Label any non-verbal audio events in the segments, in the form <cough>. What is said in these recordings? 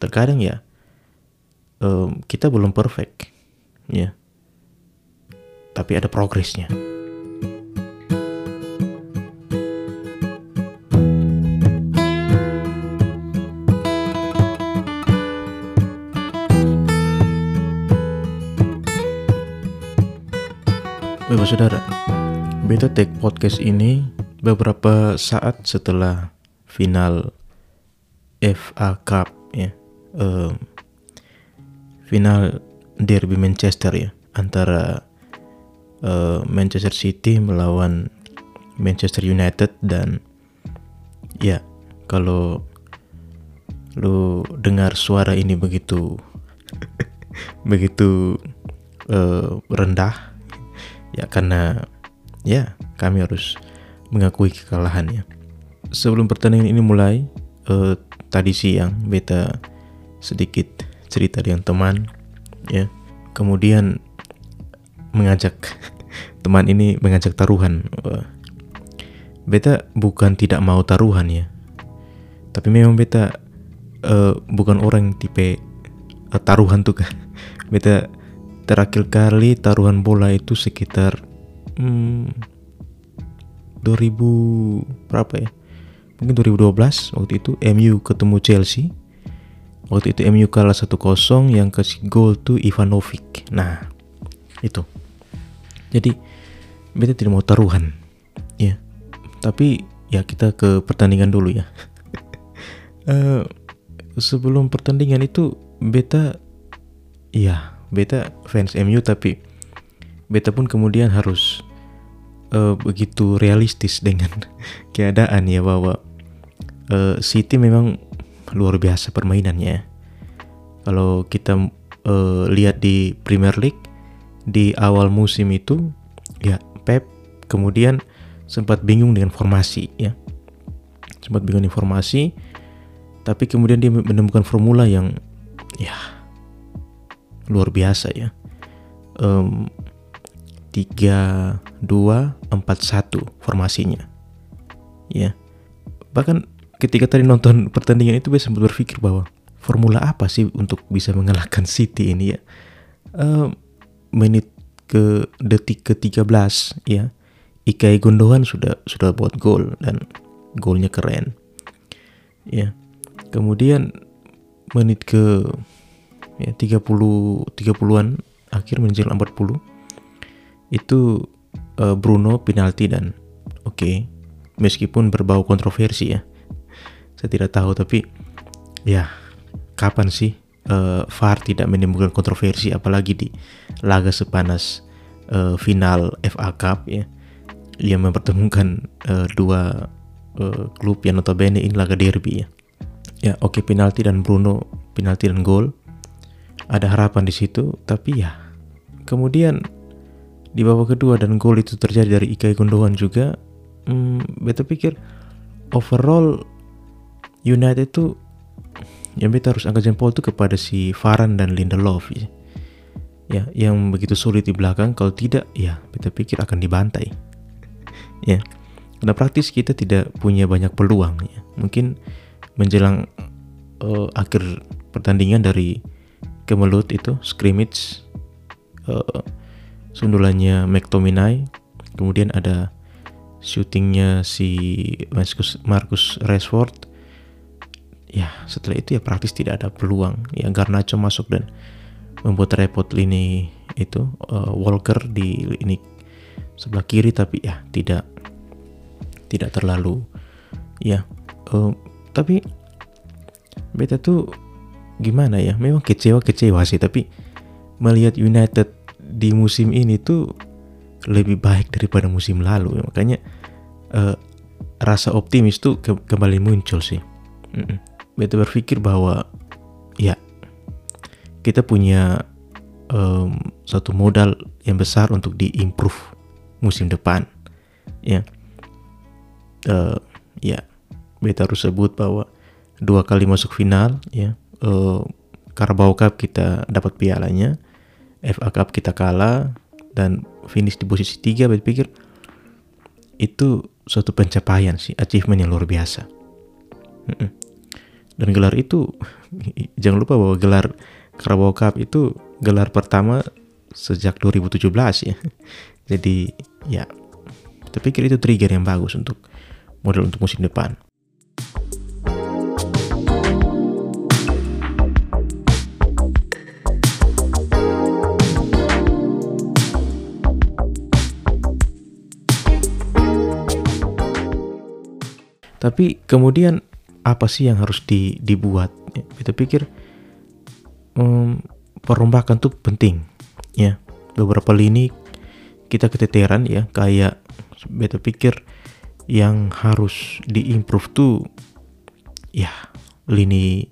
terkadang ya um, kita belum perfect ya. Tapi ada progresnya. Bapak saudara, Beta Tech Podcast ini beberapa saat setelah final FA Cup ya, um, final derby Manchester ya antara uh, Manchester City melawan Manchester United dan ya kalau lu dengar suara ini begitu <laughs> begitu uh, rendah ya karena ya kami harus mengakui kekalahannya. Sebelum pertandingan ini mulai, uh, tadi siang beta sedikit cerita dengan teman, ya. Kemudian mengajak <laughs> teman ini mengajak taruhan. Uh, beta bukan tidak mau taruhan ya, tapi memang beta uh, bukan orang tipe uh, taruhan tuh kan. <laughs> Beta terakhir kali taruhan bola itu sekitar hmm, 2000 berapa ya mungkin 2012 waktu itu MU ketemu Chelsea waktu itu MU kalah 1-0 yang kasih gol tuh Ivanovic. Nah itu. Jadi beta tidak mau taruhan. Ya. Tapi ya kita ke pertandingan dulu ya. Uh, <laughs> sebelum pertandingan itu beta ya beta fans MU tapi beta pun kemudian harus uh, begitu realistis dengan <laughs> keadaan ya bahwa uh, City memang luar biasa permainannya. Kalau kita uh, lihat di Premier League di awal musim itu ya Pep kemudian sempat bingung dengan formasi ya. Sempat bingung informasi tapi kemudian dia menemukan formula yang ya luar biasa ya. Um, 3 2 4 1 formasinya. Ya. Bahkan ketika tadi nonton pertandingan itu saya sempat berpikir bahwa formula apa sih untuk bisa mengalahkan City ini ya. Um, menit ke detik ke-13 ya. Ikai Gundogan sudah sudah buat gol dan golnya keren. Ya. Kemudian menit ke ya 30 30-an akhir menjelang 40 itu uh, Bruno penalti dan oke okay, meskipun berbau kontroversi ya saya tidak tahu tapi ya kapan sih uh, VAR tidak menimbulkan kontroversi apalagi di laga sepanas uh, final FA Cup ya. Yang mempertemukan uh, dua uh, klub yang notabene ini laga derby ya. Ya oke okay, penalti dan Bruno penalti dan gol. Ada harapan di situ tapi ya kemudian di babak kedua dan gol itu terjadi dari Ikai Gundogan juga hmm, beta pikir overall United itu yang beta harus angkat jempol itu kepada si Varane dan Lindelof ya. ya yang begitu sulit di belakang kalau tidak ya beta pikir akan dibantai ya karena praktis kita tidak punya banyak peluang ya mungkin menjelang uh, akhir pertandingan dari kemelut itu scrimmage uh, sundulannya McTominay kemudian ada shootingnya si Marcus, Marcus Rashford ya setelah itu ya praktis tidak ada peluang. Ya Garnacho masuk dan membuat repot lini itu uh, Walker di lini sebelah kiri tapi ya tidak tidak terlalu. Ya uh, tapi beta tuh gimana ya? Memang kecewa kecewa sih tapi melihat United di musim ini tuh lebih baik daripada musim lalu. Makanya uh, rasa optimis tuh ke kembali muncul sih. Mm -mm. Beta berpikir bahwa ya kita punya um, satu modal yang besar untuk diimprove musim depan ya uh, ya beta harus sebut bahwa dua kali masuk final ya uh, Carabao Cup kita dapat pialanya, FA Cup kita kalah dan finish di posisi tiga. Saya pikir itu suatu pencapaian sih, achievement yang luar biasa. Dan gelar itu jangan lupa bahwa gelar Carabao Cup itu gelar pertama sejak 2017 ya. Jadi ya kita pikir itu trigger yang bagus untuk model untuk musim depan. Tapi kemudian apa sih yang harus di, dibuat? Kita pikir um, perombakan tuh penting, ya. Beberapa lini kita keteteran ya, kayak beta pikir yang harus diimprove tuh, ya lini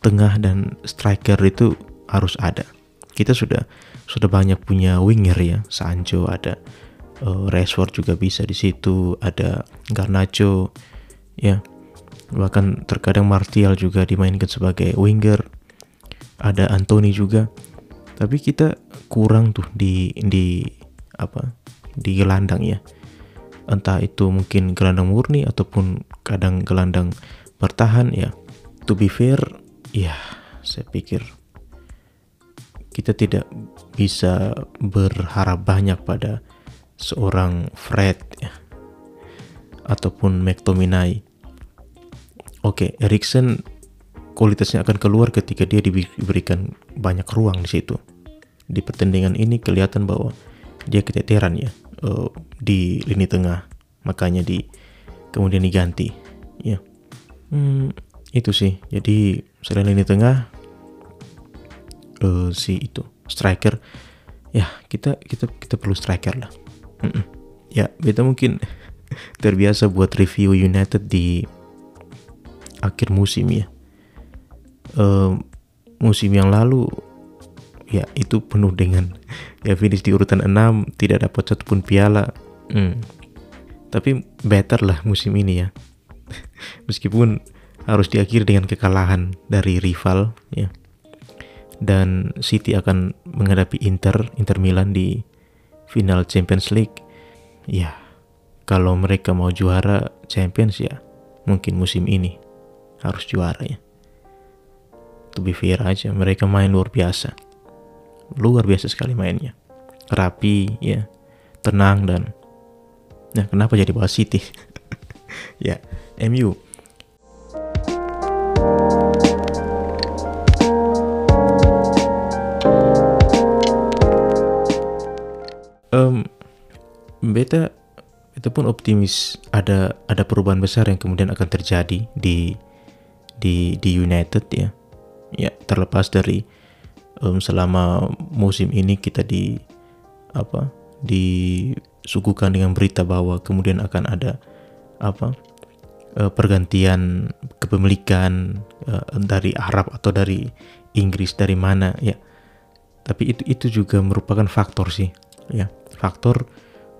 tengah dan striker itu harus ada. Kita sudah sudah banyak punya winger ya, Sancho ada, uh, Rashford juga bisa di situ, ada Garnacho ya bahkan terkadang Martial juga dimainkan sebagai winger. Ada Anthony juga. Tapi kita kurang tuh di di apa di gelandang ya. Entah itu mungkin gelandang murni ataupun kadang gelandang bertahan ya. To be fair ya saya pikir kita tidak bisa berharap banyak pada seorang Fred ya. Ataupun McTominay. Oke, okay, Erikson kualitasnya akan keluar ketika dia diberikan banyak ruang di situ. Di pertandingan ini kelihatan bahwa dia keteteran ya uh, di lini tengah, makanya di kemudian diganti. Ya, hmm, itu sih. Jadi selain lini tengah, uh, si itu striker, ya kita kita kita perlu striker lah. Mm -mm. Ya, beta mungkin <laughs> terbiasa buat review United di akhir musim ya. Uh, musim yang lalu ya itu penuh dengan ya finish di urutan 6 tidak dapat satupun piala. Hmm. Tapi better lah musim ini ya. <laughs> Meskipun harus diakhiri dengan kekalahan dari rival ya. Dan City akan menghadapi Inter, Inter Milan di final Champions League. Ya, kalau mereka mau juara Champions ya mungkin musim ini harus juara ya. To be fair aja, mereka main luar biasa. Luar biasa sekali mainnya. Rapi ya, tenang dan Nah, kenapa jadi bahas City? <laughs> ya, MU. Um, beta itu pun optimis ada ada perubahan besar yang kemudian akan terjadi di di di United ya. Ya terlepas dari um, selama musim ini kita di apa disuguhkan dengan berita bahwa kemudian akan ada apa uh, pergantian kepemilikan uh, dari Arab atau dari Inggris dari mana ya. Tapi itu itu juga merupakan faktor sih ya. Faktor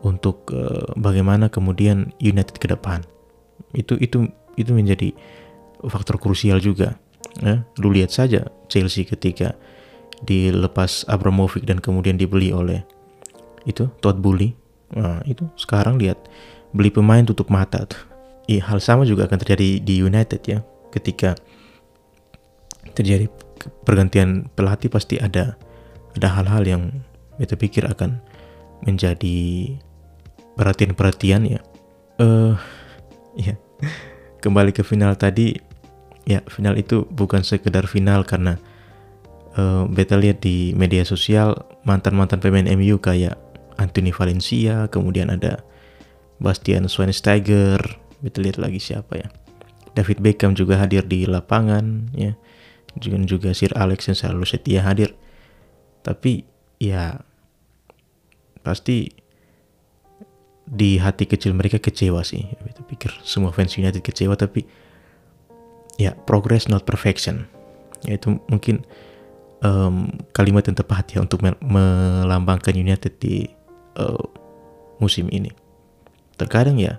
untuk uh, bagaimana kemudian United ke depan. Itu itu itu menjadi faktor krusial juga. Ya, lu lihat saja Chelsea ketika dilepas Abramovich dan kemudian dibeli oleh itu Todd Bully. Nah, itu sekarang lihat beli pemain tutup mata tuh. Iya, hal sama juga akan terjadi di United ya. Ketika terjadi pergantian pelatih pasti ada ada hal-hal yang kita pikir akan menjadi perhatian-perhatian ya. Eh uh, ya. <laughs> Kembali ke final tadi ya, final itu bukan sekedar final karena uh, beta lihat di media sosial mantan-mantan pemain MU kayak Anthony Valencia, kemudian ada Bastian Schweinsteiger, beta lihat lagi siapa ya. David Beckham juga hadir di lapangan ya. Juga juga Sir Alex yang selalu setia hadir. Tapi ya pasti di hati kecil mereka kecewa sih. Itu pikir semua fans United kecewa tapi ya progress not perfection. Ya itu mungkin um, kalimat yang tepat ya untuk melambangkan United di uh, musim ini. Terkadang ya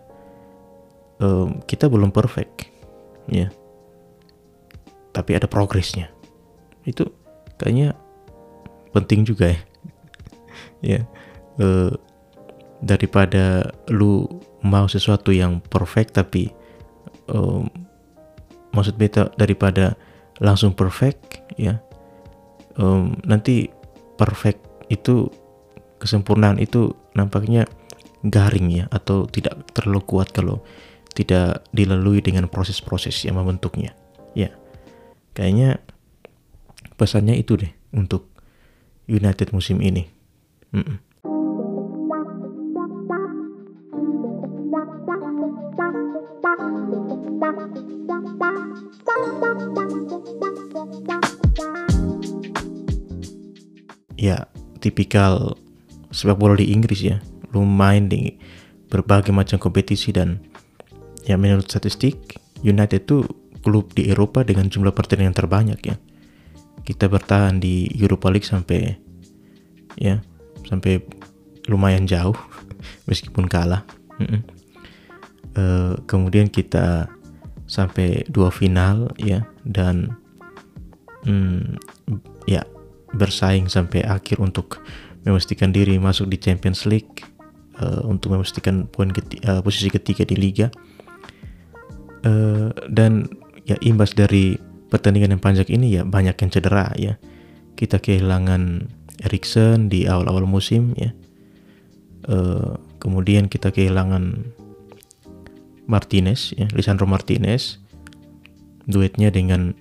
um, kita belum perfect ya. Tapi ada progresnya. Itu kayaknya penting juga ya. <laughs> ya. Uh, daripada lu mau sesuatu yang perfect tapi um, maksud beta daripada langsung perfect ya. Um, nanti perfect itu kesempurnaan itu nampaknya garing ya atau tidak terlalu kuat kalau tidak dilalui dengan proses-proses yang membentuknya ya. Kayaknya pesannya itu deh untuk United musim ini. Mm -mm. Tipikal sepak bola di Inggris ya. Lumayan di berbagai macam kompetisi dan ya menurut statistik United itu klub di Eropa dengan jumlah pertandingan terbanyak ya. Kita bertahan di Europa League sampai ya sampai lumayan jauh <laughs> meskipun kalah. -mm. Uh, kemudian kita sampai dua final ya dan mm, ya bersaing sampai akhir untuk memastikan diri masuk di Champions League uh, untuk memastikan poin keti uh, posisi ketiga di liga. Uh, dan ya imbas dari pertandingan yang panjang ini ya banyak yang cedera ya. Kita kehilangan Erikson di awal-awal musim ya. Uh, kemudian kita kehilangan Martinez ya Lisandro Martinez. Duetnya dengan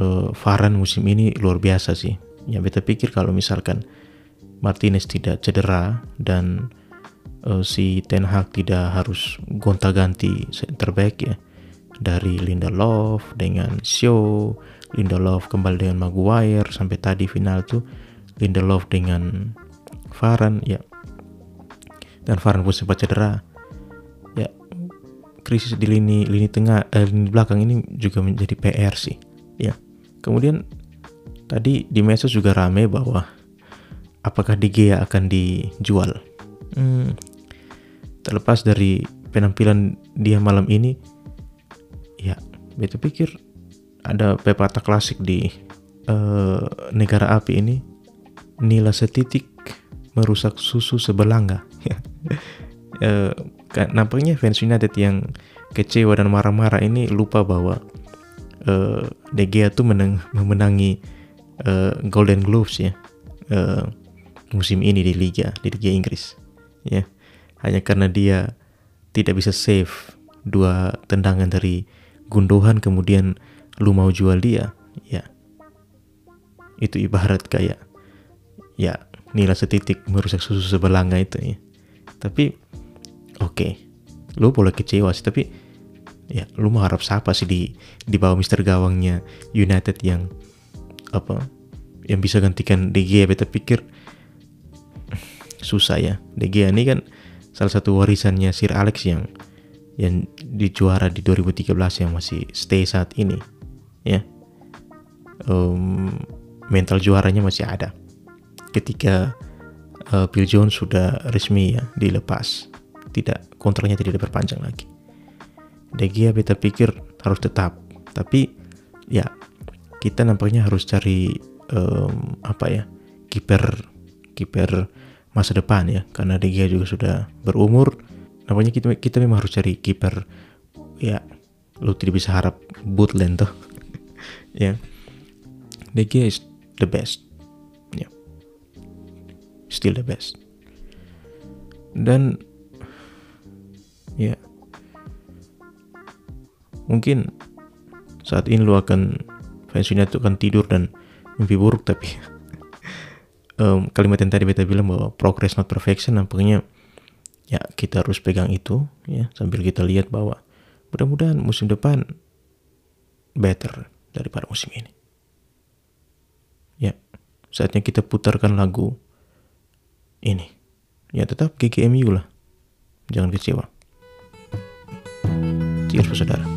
uh, Varane musim ini luar biasa sih. Ya beta pikir kalau misalkan Martinez tidak cedera dan uh, si Ten Hag tidak harus gonta-ganti center back ya dari Lindelof dengan Shaw, Lindelof kembali dengan Maguire sampai tadi final tuh Lindelof dengan Varane ya. Dan Varane pun sempat cedera. Ya krisis di lini lini tengah eh, lini belakang ini juga menjadi PR sih Kemudian tadi di medsos juga rame bahwa apakah De Gea akan dijual. Hmm, terlepas dari penampilan dia malam ini, ya, beta pikir ada pepatah klasik di uh, negara api ini, nila setitik merusak susu sebelanga. <laughs> uh, nampaknya fans United yang kecewa dan marah-marah ini lupa bahwa uh, De Gea tuh menang, memenangi uh, Golden Gloves ya uh, musim ini di liga di liga Inggris ya. Hanya karena dia tidak bisa save dua tendangan dari Gundogan kemudian lu mau jual dia ya. Itu ibarat kayak ya nilai setitik merusak susu sebelanga itu ya. Tapi oke okay, lu boleh kecewa sih tapi ya lu mau harap siapa sih di di bawah Mister Gawangnya United yang apa yang bisa gantikan De Gea? Beta pikir susah ya. De Gea ini kan salah satu warisannya Sir Alex yang yang dijuara di 2013 yang masih stay saat ini ya. Um, mental juaranya masih ada. Ketika uh, Bill Jones sudah resmi ya dilepas tidak kontraknya tidak diperpanjang lagi De Gea beta pikir harus tetap. Tapi ya kita nampaknya harus cari um, apa ya kiper kiper masa depan ya. Karena De Gea juga sudah berumur. Nampaknya kita kita memang harus cari kiper ya lu tidak bisa harap Butland tuh. <laughs> Ya. De Gea is the best. Ya. Yeah. still the best. Dan ya mungkin saat ini lu akan fans United akan tidur dan mimpi buruk tapi <laughs> um, kalimat yang tadi beta bilang bahwa progress not perfection nampaknya ya kita harus pegang itu ya sambil kita lihat bahwa mudah-mudahan musim depan better daripada musim ini. Ya saatnya kita putarkan lagu ini. Ya tetap GGMU lah. Jangan kecewa. Cheers saudara